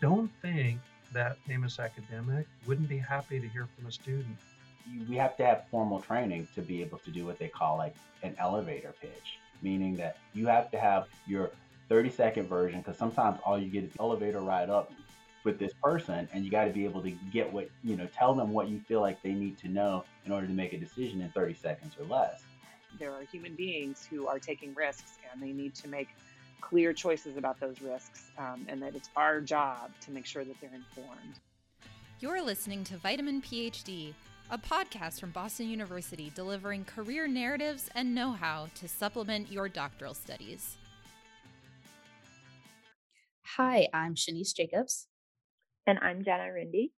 don't think that famous academic wouldn't be happy to hear from a student. We have to have formal training to be able to do what they call like an elevator pitch, meaning that you have to have your 30 second version because sometimes all you get is the elevator ride up with this person and you got to be able to get what you know tell them what you feel like they need to know in order to make a decision in 30 seconds or less there are human beings who are taking risks and they need to make clear choices about those risks um, and that it's our job to make sure that they're informed you're listening to vitamin phd a podcast from boston university delivering career narratives and know-how to supplement your doctoral studies Hi, I'm Shanice Jacobs. And I'm Jenna Rindy.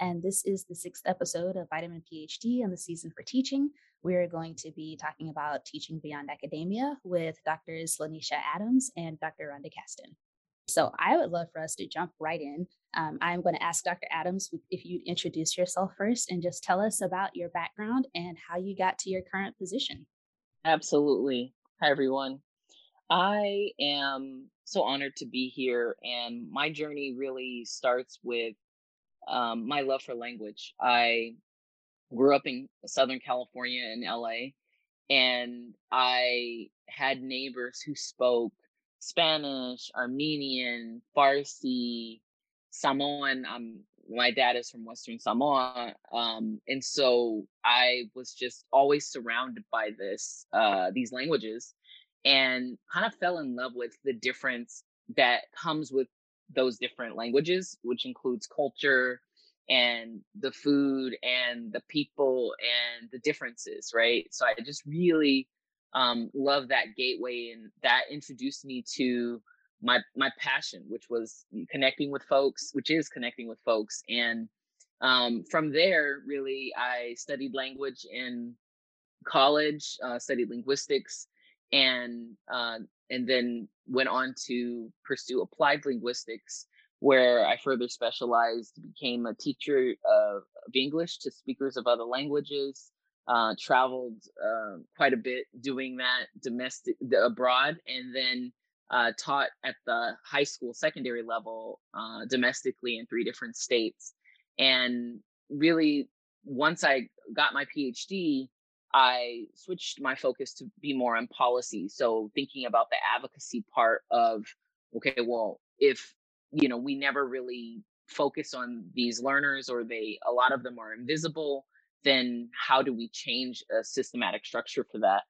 And this is the sixth episode of Vitamin PhD and the season for teaching. We're going to be talking about teaching beyond academia with Drs. Lanisha Adams and Dr. Rhonda Caston. So I would love for us to jump right in. Um, I'm going to ask Dr. Adams if you'd introduce yourself first and just tell us about your background and how you got to your current position. Absolutely. Hi, everyone. I am so honored to be here. And my journey really starts with um, my love for language. I grew up in Southern California in LA, and I had neighbors who spoke Spanish, Armenian, Farsi, Samoan. Um, my dad is from Western Samoa, um, and so I was just always surrounded by this uh, these languages and kind of fell in love with the difference that comes with those different languages, which includes culture and the food and the people and the differences, right? So I just really um, love that gateway, and that introduced me to my my passion, which was connecting with folks, which is connecting with folks, and um, from there, really, I studied language in college, uh, studied linguistics, and uh, and then went on to pursue applied linguistics, where I further specialized, became a teacher of, of English to speakers of other languages. Uh, traveled uh, quite a bit doing that domestic abroad, and then uh, taught at the high school, secondary level uh, domestically in three different states. And really, once I got my PhD, I switched my focus to be more on policy. So thinking about the advocacy part of, okay, well, if, you know, we never really focus on these learners or they, a lot of them are invisible, then how do we change a systematic structure for that?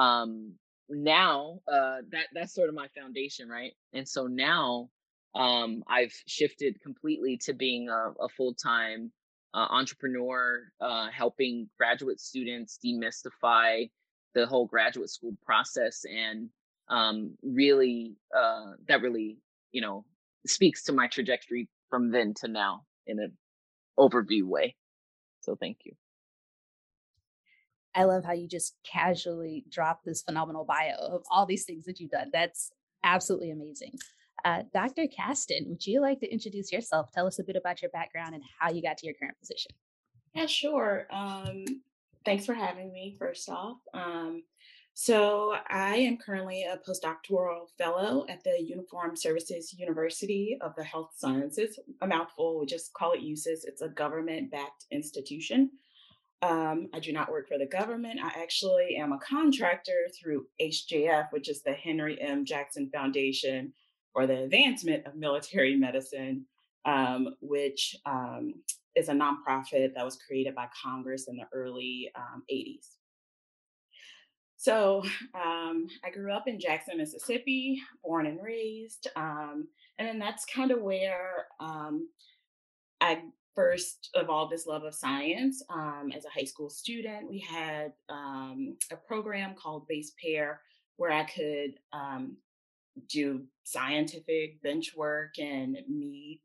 Um, now, uh, that, that's sort of my foundation, right? And so now, um, I've shifted completely to being a, a full-time uh, entrepreneur, uh, helping graduate students demystify the whole graduate school process, and um, really uh, that really you know speaks to my trajectory from then to now in an overview way. So thank you. I love how you just casually drop this phenomenal bio of all these things that you've done. That's absolutely amazing. Uh, Dr. Caston, would you like to introduce yourself? Tell us a bit about your background and how you got to your current position. Yeah, sure. Um, thanks for having me, first off. Um, so, I am currently a postdoctoral fellow at the Uniform Services University of the Health Sciences, a mouthful, we just call it USUHS. It's a government backed institution. Um, I do not work for the government. I actually am a contractor through HJF, which is the Henry M. Jackson Foundation for the Advancement of Military Medicine, um, which um, is a nonprofit that was created by Congress in the early um, 80s. So um, I grew up in Jackson, Mississippi, born and raised. Um, and then that's kind of where um, I first evolved this love of science. as a high school student, we had a program called Base Pair where I could do scientific bench work and meet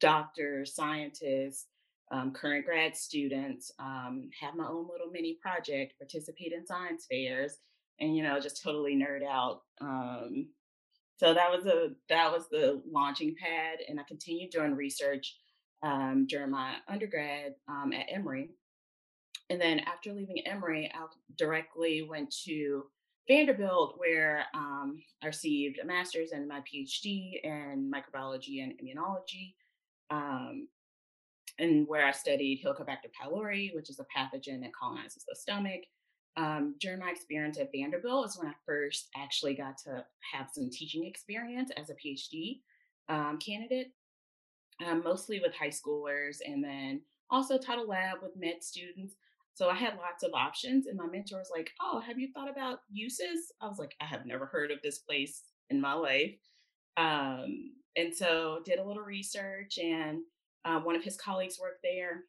doctors, scientists, um, current grad students, um, have my own little mini project, participate in science fairs, and you know just totally nerd out. Um, so that was a that was the launching pad, and I continued doing research um, during my undergrad um, at Emory, and then after leaving Emory, I directly went to Vanderbilt, where um, I received a master's and my PhD in microbiology and immunology, um, and where I studied Helicobacter pylori, which is a pathogen that colonizes the stomach. Um, during my experience at Vanderbilt is when I first actually got to have some teaching experience as a PhD um, candidate, um, mostly with high schoolers, and then also taught a lab with med students. So I had lots of options, and my mentor was like, "Oh, have you thought about USUHS? I was like, "I have never heard of this place in my life," um, and so did a little research, and uh, one of his colleagues worked there.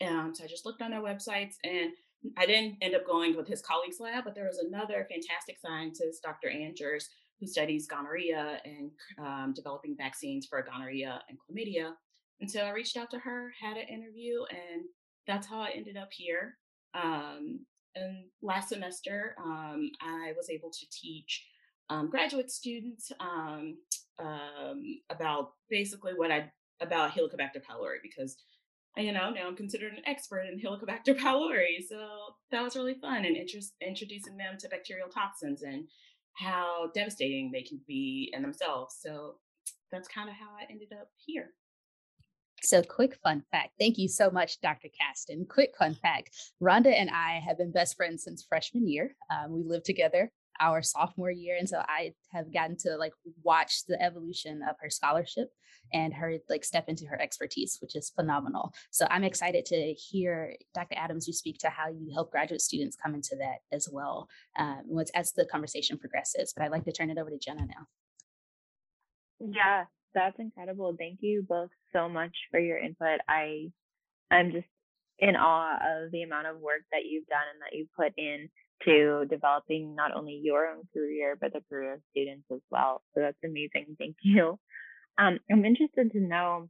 Um, so I just looked on their websites, and I didn't end up going with his colleague's lab, but there was another fantastic scientist, Dr. Ann Jerse, who studies gonorrhea and um, developing vaccines for gonorrhea and chlamydia. And so I reached out to her, had an interview, and that's how I ended up here. Um, and last semester, um, I was able to teach um, graduate students um, um, about basically what I about Helicobacter pylori because you know now I'm considered an expert in Helicobacter pylori. So that was really fun and interest, introducing them to bacterial toxins and how devastating they can be in themselves. So that's kind of how I ended up here. So, quick fun fact. Thank you so much, Dr. Caston. Quick fun fact Rhonda and I have been best friends since freshman year. Um, we lived together our sophomore year. And so I have gotten to like watch the evolution of her scholarship and her like step into her expertise, which is phenomenal. So I'm excited to hear Dr. Adams, you speak to how you help graduate students come into that as well um, as the conversation progresses. But I'd like to turn it over to Jenna now. Yeah, that's incredible. Thank you both so much for your input. I I'm just in awe of the amount of work that you've done and that you've put in to developing not only your own career but the career of students as well. So that's amazing. Thank you. Um, I'm interested to know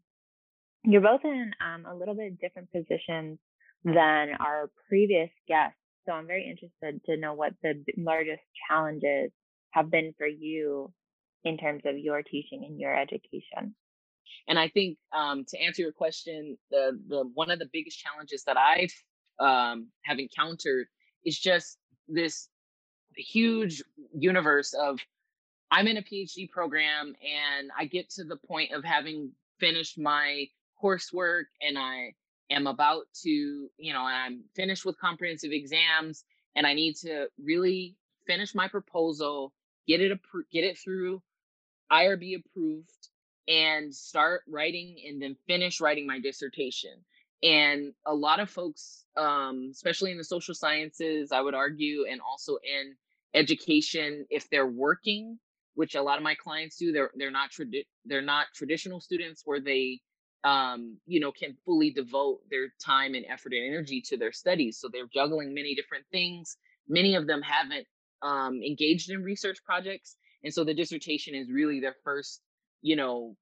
you're both in um, a little bit different positions than our previous guests. So I'm very interested to know what the largest challenges have been for you in terms of your teaching and your education? And I think um, to answer your question, the the one of the biggest challenges that I've um, have encountered is just this huge universe of I'm in a PhD program and I get to the point of having finished my coursework and I am about to, you know, I'm finished with comprehensive exams and I need to really finish my proposal, get it get it through IRB approved and start writing and then finish writing my dissertation. And a lot of folks, um, especially in the social sciences, I would argue, and also in education, if they're working, which a lot of my clients do, they're they're not tradi- they're not traditional students where they um, you know, can fully devote their time and effort and energy to their studies. So they're juggling many different things. Many of them haven't um, engaged in research projects and so the dissertation is really their first, you know,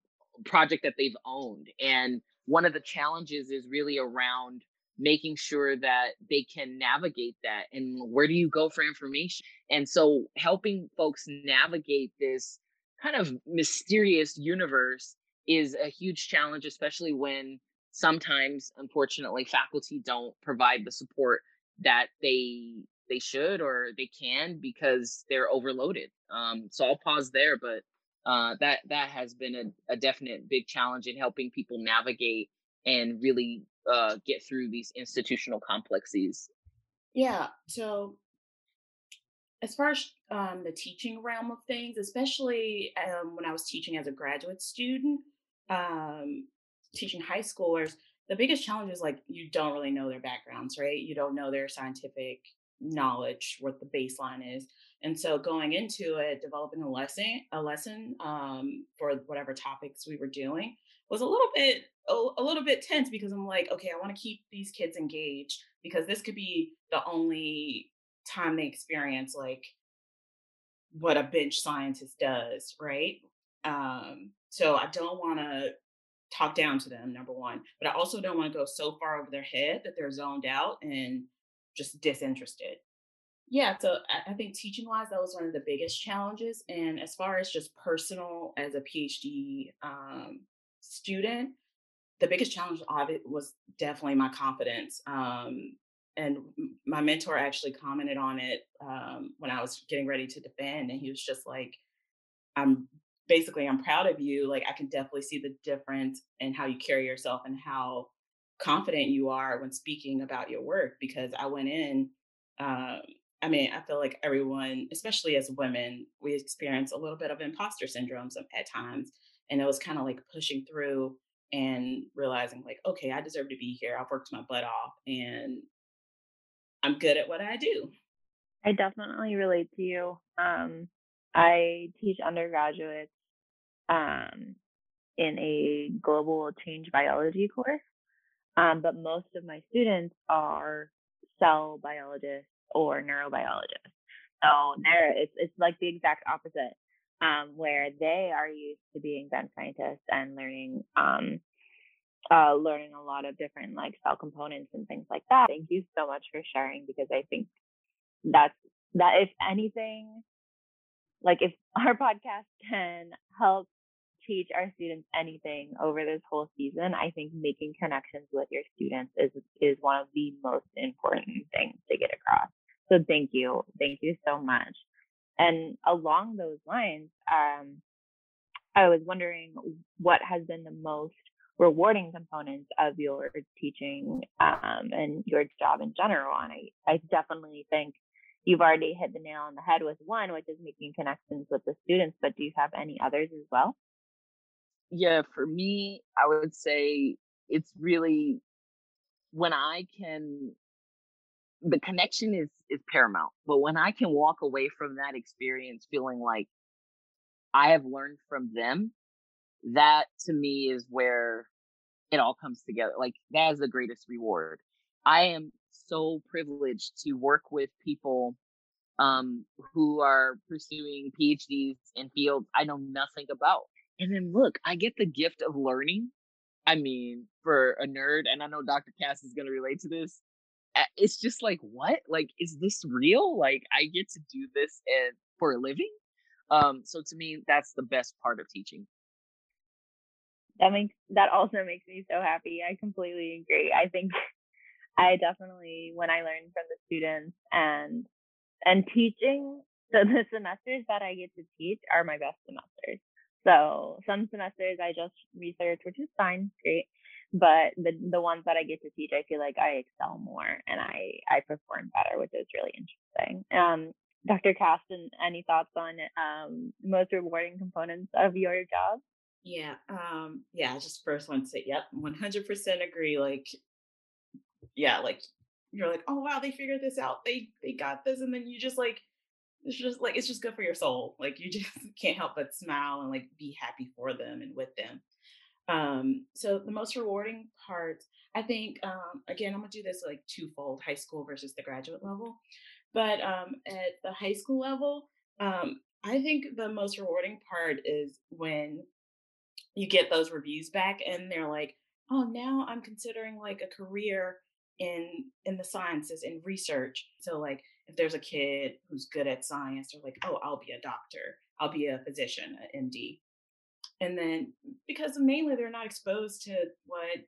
project that they've owned. And one of the challenges is really around making sure that they can navigate that and where do you go for information and so helping folks navigate this kind of mysterious universe is a huge challenge especially when sometimes unfortunately faculty don't provide the support that they they should or they can because they're overloaded. Um, so I'll pause there, but uh, that that has been a, a, definite big challenge in helping people navigate and really uh, get through these institutional complexities. Yeah. So as far as um, the teaching realm of things, especially um, when I was teaching as a graduate student, um, teaching high schoolers, the biggest challenge is like you don't really know their backgrounds, right? You don't know their scientific knowledge, what the baseline is. And so going into it, developing a lesson, a lesson um, for whatever topics we were doing was a little bit a, a little bit tense because I'm like, okay, I want to keep these kids engaged because this could be the only time they experience like what a bench scientist does, right? Um, so I don't want to talk down to them, number one, but I also don't want to go so far over their head that they're zoned out and just disinterested. Yeah, so I think teaching wise, that was one of the biggest challenges. And as far as just personal as a PhD um, student, the biggest challenge was definitely my confidence. Um, and my mentor actually commented on it um, when I was getting ready to defend, and he was just like, "I'm basically I'm proud of you. Like I can definitely see the difference in how you carry yourself and how confident you are when speaking about your work." Because I went in, um, I mean, I feel like everyone, especially as women, we experience a little bit of imposter syndrome at times, and it was kind of like pushing through and realizing like okay i deserve to be here i've worked my butt off and I'm good at what I do. I definitely relate to you. Um, I teach undergraduates um, in a global change biology course, um, but most of my students are cell biologists or neurobiologists. So there, it's it's like the exact opposite, um, where they are used to being bench scientists and learning um, uh, learning a lot of different like cell components and things like that. Thank you so much for sharing because I think that's that if anything, like if our podcast can help teach our students anything over this whole season, I think making connections with your students is is one of the most important things to get across. So thank you. Thank you so much. And along those lines, um, I was wondering what has been the most rewarding components of your teaching um, and your job in general. And I, I definitely think you've already hit the nail on the head with one, which is making connections with the students. But do you have any others as well? Yeah, for me, I would say it's really when I can the connection is is paramount. But when I can walk away from that experience feeling like I have learned from them that to me is where it all comes together. Like that is the greatest reward. I am so privileged to work with people um, who are pursuing PhDs in fields I know nothing about. And then look, I get the gift of learning. I mean, for a nerd, and I know Dr. Cass is going to relate to this. It's just like, what? Like, is this real? Like, I get to do this and for a living. Um, so to me, that's the best part of teaching that makes that also makes me so happy. I completely agree. I think I definitely when I learn from the students and and teaching so the semesters that I get to teach are my best semesters. So some semesters I just research, which is fine, great. But the the ones that I get to teach, I feel like I excel more and I I perform better, which is really interesting. Um, Dr. Caston, any thoughts on um, most rewarding components of your job? Yeah. Um, yeah, just first want to say, yep, 100% agree. Like, yeah, like you're like, oh wow, they figured this out. They they got this, and then you just like, it's just like it's just good for your soul. Like you just can't help but smile and like be happy for them and with them. Um, so the most rewarding part, I think, um, again, I'm gonna do this like twofold: high school versus the graduate level. But um, at the high school level, um, I think the most rewarding part is when you get those reviews back and they're like oh now i'm considering like a career in in the sciences in research. So like if there's a kid who's good at science they're like oh i'll be a doctor. I'll be a physician an md and then because mainly they're not exposed to what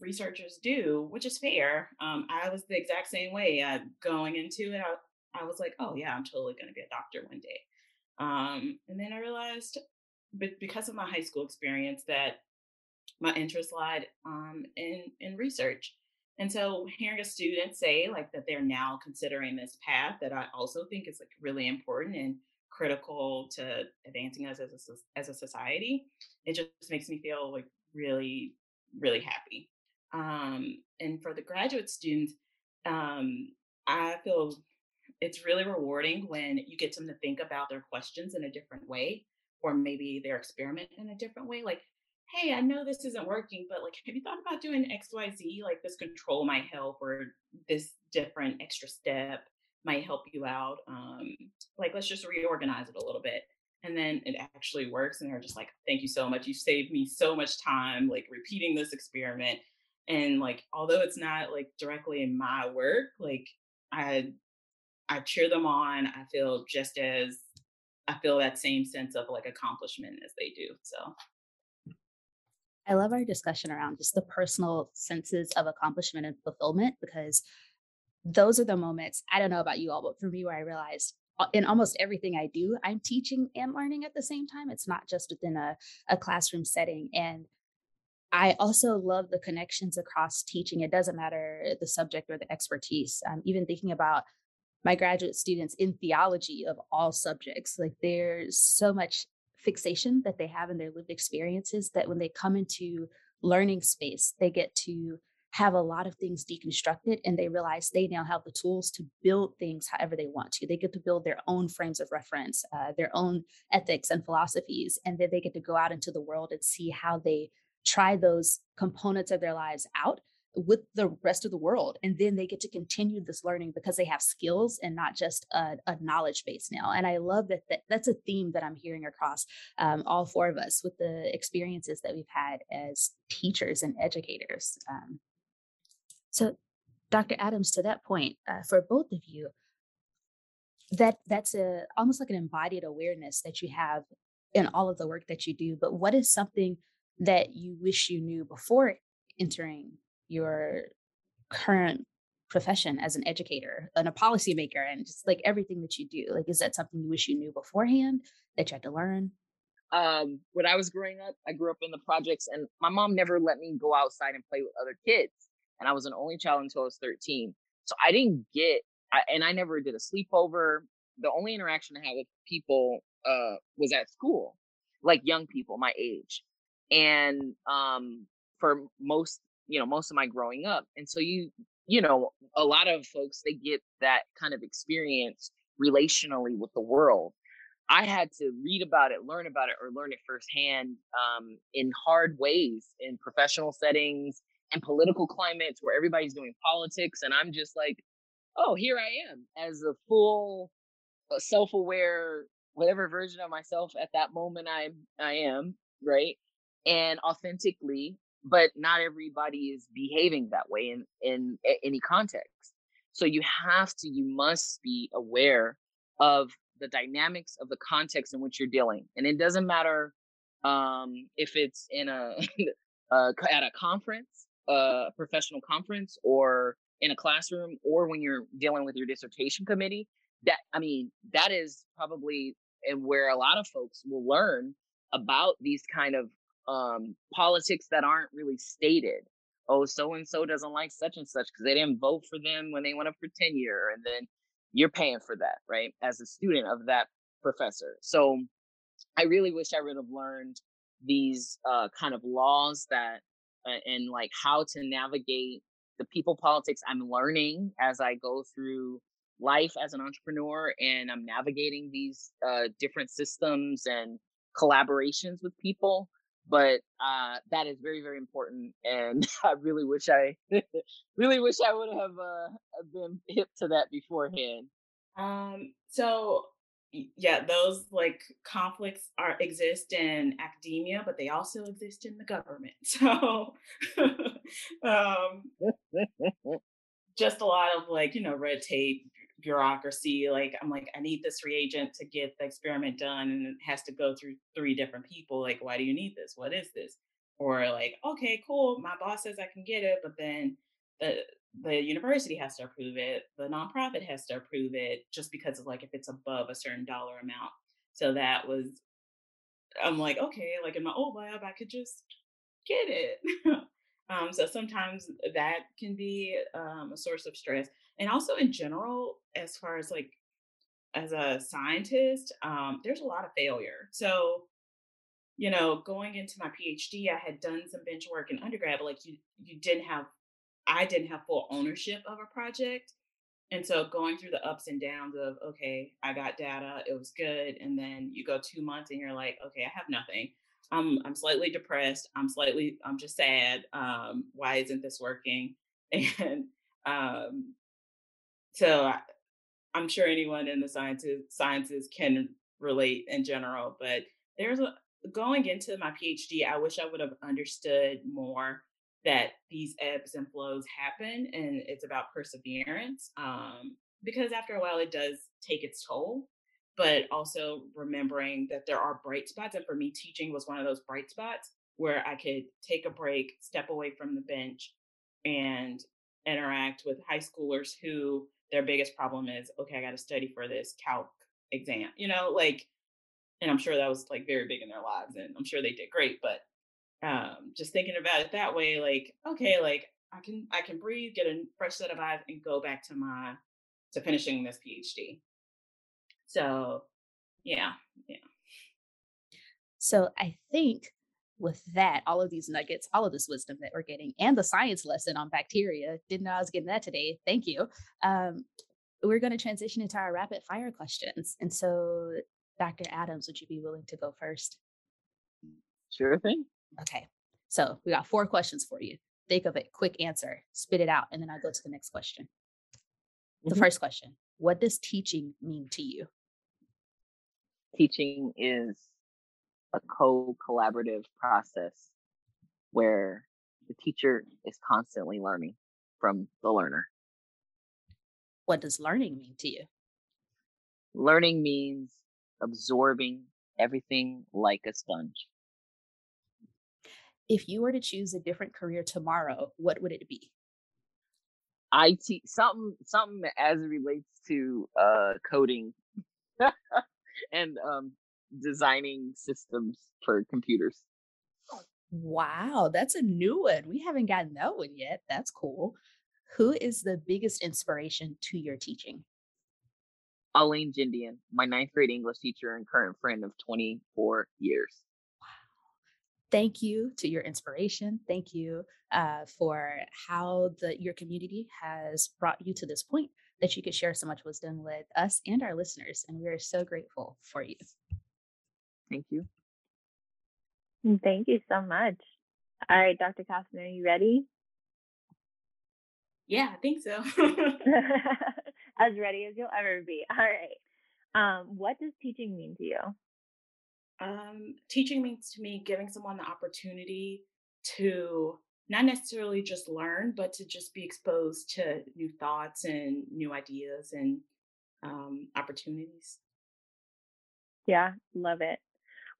researchers do which is fair um, i was the exact same way uh, going into it I, I was like oh yeah i'm totally going to be a doctor one day. Um, and then i realized but because of my high school experience that my interest lied um, in in research and so hearing a student say like that they're now considering this path that i also think is like really important and critical to advancing us as a, as a society it just makes me feel like really really happy. Um, and for the graduate students um, i feel it's really rewarding when you get them to think about their questions in a different way or maybe their experiment in a different way like hey i know this isn't working but like have you thought about doing xyz like this control might help or this different extra step might help you out um like let's just reorganize it a little bit. And then it actually works and they're just like thank you so much. You saved me so much time like repeating this experiment. And like although it's not like directly in my work like i i cheer them on. I feel just as I feel that same sense of like accomplishment as they do. So I love our discussion around just the personal senses of accomplishment and fulfillment because those are the moments, I don't know about you all, but for me, where I realized uh, in almost everything I do, I'm teaching and learning at the same time. It's not just within a, a classroom setting. And I also love the connections across teaching. It doesn't matter the subject or the expertise. Um, even thinking about my graduate students in theology of all subjects, like there's so much fixation that they have in their lived experiences that when they come into learning space, they get to have a lot of things deconstructed and they realize they now have the tools to build things however they want to. They get to build their own frames of reference, uh, their own ethics and philosophies, and then they get to go out into the world and see how they try those components of their lives out with the rest of the world and then they get to continue this learning because they have skills and not just a, a knowledge base now and i love that, that that's a theme that i'm hearing across um, all four of us with the experiences that we've had as teachers and educators um, so dr adams to that point uh, for both of you that that's a almost like an embodied awareness that you have in all of the work that you do but what is something that you wish you knew before entering your current profession as an educator and a policymaker and just like everything that you do like is that something you wish you knew beforehand that you had to learn? Um when i was growing up i grew up in the projects and my mom never let me go outside and play with other kids and i was an only child until i was 13 so i didn't get I, and i never did a sleepover. The only interaction i had with people uh was at school like young people my age and um for most you know most of my growing up and so you you know a lot of folks they get that kind of experience relationally with the world. I had to read about it learn about it or learn it firsthand um, in hard ways in professional settings and political climates where everybody's doing politics and i'm just like oh here i am as a full uh, self-aware whatever version of myself at that moment i i am right? And authentically but not everybody is behaving that way in in any context. So you have to you must be aware of the dynamics of the context in which you're dealing. And it doesn't matter um, if it's in a uh, at a conference a professional conference or in a classroom or when you're dealing with your dissertation committee that i mean that is probably where a lot of folks will learn about these kind of um, politics that aren't really stated. Oh, so and so doesn't like such and such because they didn't vote for them when they went up for tenure, and then you're paying for that, right? As a student of that professor. So I really wish I would have learned these uh, kind of laws that uh, and like how to navigate the people politics I'm learning as I go through life as an entrepreneur and I'm navigating these uh, different systems and collaborations with people but uh, that is very very important and i really wish i really wish i would have uh, been hip to that beforehand. Um so yeah those like conflicts are exist in academia but they also exist in the government so um just a lot of like you know red tape bureaucracy. Like I'm like, I need this reagent to get the experiment done and it has to go through three different people. Like, why do you need this? What is this? Or like, okay, cool, my boss says I can get it, but then the the university has to approve it, the nonprofit has to approve it just because of like if it's above a certain dollar amount. So that was I'm like, okay, like in my old lab, I could just get it. um, so sometimes that can be um, a source of stress and also in general as far as like as a scientist um, there's a lot of failure. So you know going into my phd i had done some bench work in undergrad but like you you didn't have i didn't have full ownership of a project. And so going through the ups and downs of okay i got data it was good and then you go two months and you're like okay i have nothing. I'm i'm slightly depressed. I'm slightly i'm just sad. Um, why isn't this working? And um, so I, I'm sure anyone in the sciences sciences can relate in general, but there's a going into my PhD, I wish I would have understood more that these ebbs and flows happen and it's about perseverance. Um, because after a while it does take its toll, but also remembering that there are bright spots. And for me, teaching was one of those bright spots where I could take a break, step away from the bench, and interact with high schoolers who their biggest problem is, okay, I got to study for this calc exam, you know, like, and I'm sure that was like very big in their lives and I'm sure they did great, but um, just thinking about it that way, like, okay, like I can, I can breathe, get a fresh set of eyes and go back to my, to finishing this PhD. So yeah, yeah. So I think with that, all of these nuggets, all of this wisdom that we're getting, and the science lesson on bacteria, didn't know I was getting that today. Thank you. Um, we're going to transition into our rapid fire questions. And so, Dr. Adams, would you be willing to go first? Sure thing. Okay. So, we got four questions for you. Think of it, quick answer, spit it out, and then I'll go to the next question. The mm-hmm. first question What does teaching mean to you? Teaching is a co-collaborative process where the teacher is constantly learning from the learner. What does learning mean to you? Learning means absorbing everything like a sponge. If you were to choose a different career tomorrow, what would it be? IT something something as it relates to uh coding and um designing systems for computers. Wow, that's a new one. We haven't gotten that one yet. That's cool. Who is the biggest inspiration to your teaching? Elaine Jindian, my ninth grade English teacher and current friend of 24 years. Wow. Thank you to your inspiration. Thank you uh, for how the your community has brought you to this point that you could share so much wisdom with us and our listeners. And we are so grateful for you. Thank you. Mm, thank you so much. All right, Dr. Caston, are you ready? Yeah, I think so. as ready as you'll ever be. All right. Um, what does teaching mean to you? Um, teaching means to me giving someone the opportunity to not necessarily just learn, but to just be exposed to new thoughts and new ideas and um, opportunities. Yeah, love it.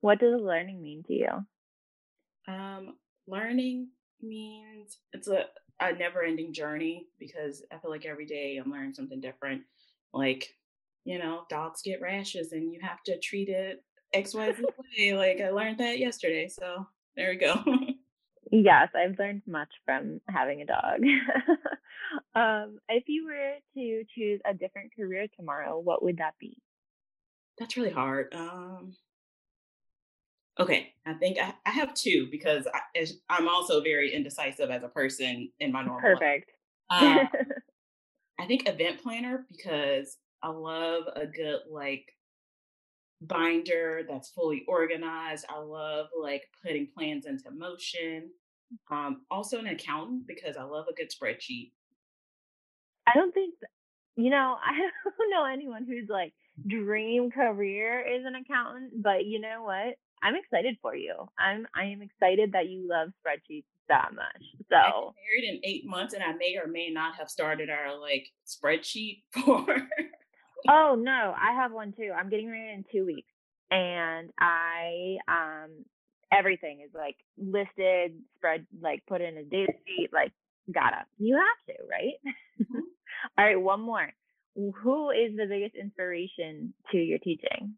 What does learning mean to you? Um, learning means it's a, a never ending journey because I feel like every day I'm learning something different. Like, you know, dogs get rashes and you have to treat it XYZ way. Like I learned that yesterday. So there we go. yes, I've learned much from having a dog. um, if you were to choose a different career tomorrow, what would that be? That's really hard. Um, Okay, I think I, I have two because I, am also very indecisive as a person in my normal Perfect. life. Um, I think event planner because I love a good like binder that's fully organized. I love like putting plans into motion. Um, also an accountant because I love a good spreadsheet. I don't think, you know, I don't know anyone who's like dream career is an accountant, but you know what? I'm excited for you. I'm I am excited that you love spreadsheets that much. So married in eight months, and I may or may not have started our like spreadsheet for. oh no, I have one too. I'm getting married in two weeks, and I um everything is like listed, spread like put in a data sheet. Like gotta, you have to, right? Mm-hmm. All right, one more. Who is the biggest inspiration to your teaching?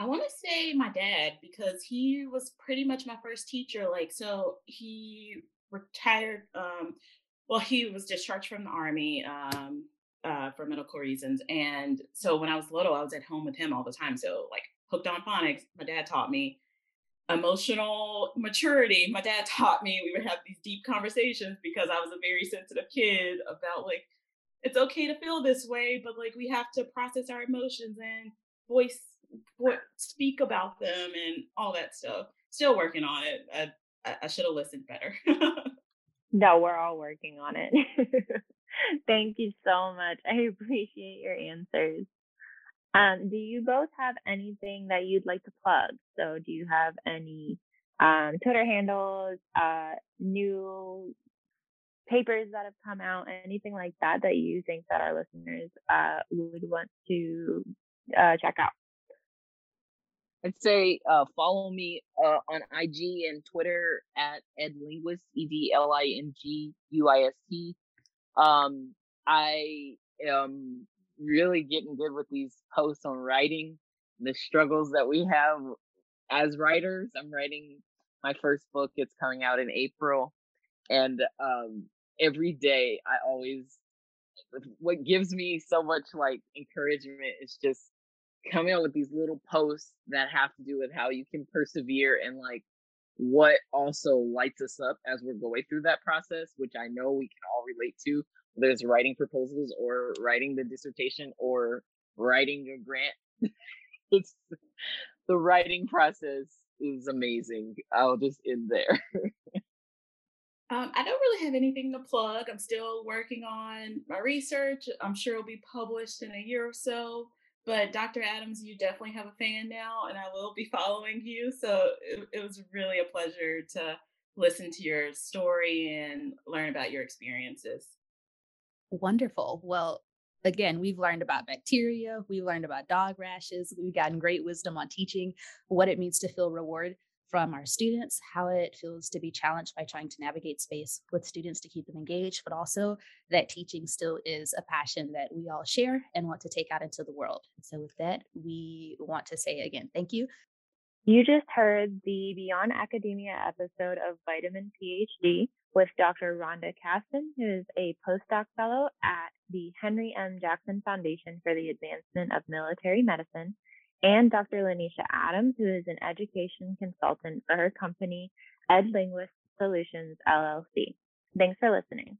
I want to say my dad because he was pretty much my first teacher. Like, so he retired. Um, well, he was discharged from the army um, uh, for medical reasons, and so when I was little, I was at home with him all the time. So, like, hooked on phonics. My dad taught me emotional maturity. My dad taught me. We would have these deep conversations because I was a very sensitive kid about like it's okay to feel this way, but like we have to process our emotions and voice speak about them and all that stuff. Still working on it. I, I should have listened better. no, we're all working on it. Thank you so much. I appreciate your answers. Um, do you both have anything that you'd like to plug? So, do you have any um, Twitter handles, uh, new papers that have come out, anything like that that you think that our listeners uh, would want to uh, check out? I'd say uh, follow me uh, on IG and Twitter at edlinguist, E D L I N G U I S T. Um, I am really getting good with these posts on writing, the struggles that we have as writers. I'm writing my first book, it's coming out in April. And um, every day, I always, what gives me so much like encouragement is just coming out with these little posts that have to do with how you can persevere and like what also lights us up as we're going through that process, which I know we can all relate to, whether it's writing proposals or writing the dissertation or writing a grant. it's the writing process is amazing. I'll just end there. Um, I don't really have anything to plug. I'm still working on my research. I'm sure it'll be published in a year or so. But Dr. Adams, you definitely have a fan now, and I will be following you. So it, it was really a pleasure to listen to your story and learn about your experiences. Wonderful. Well, again, we've learned about bacteria, we've learned about dog rashes, we've gotten great wisdom on teaching what it means to feel reward from our students, how it feels to be challenged by trying to navigate space with students to keep them engaged, but also that teaching still is a passion that we all share and want to take out into the world. So, with that, we want to say again, thank you. You just heard the Beyond Academia episode of Vitamin PhD with Dr. Rhonda Caston, who is a postdoc fellow at the Henry M. Jackson Foundation for the Advancement of Military Medicine and Dr. Lanisha Adams, who is an education consultant for her company, EdLinguist Solutions LLC. Thanks for listening.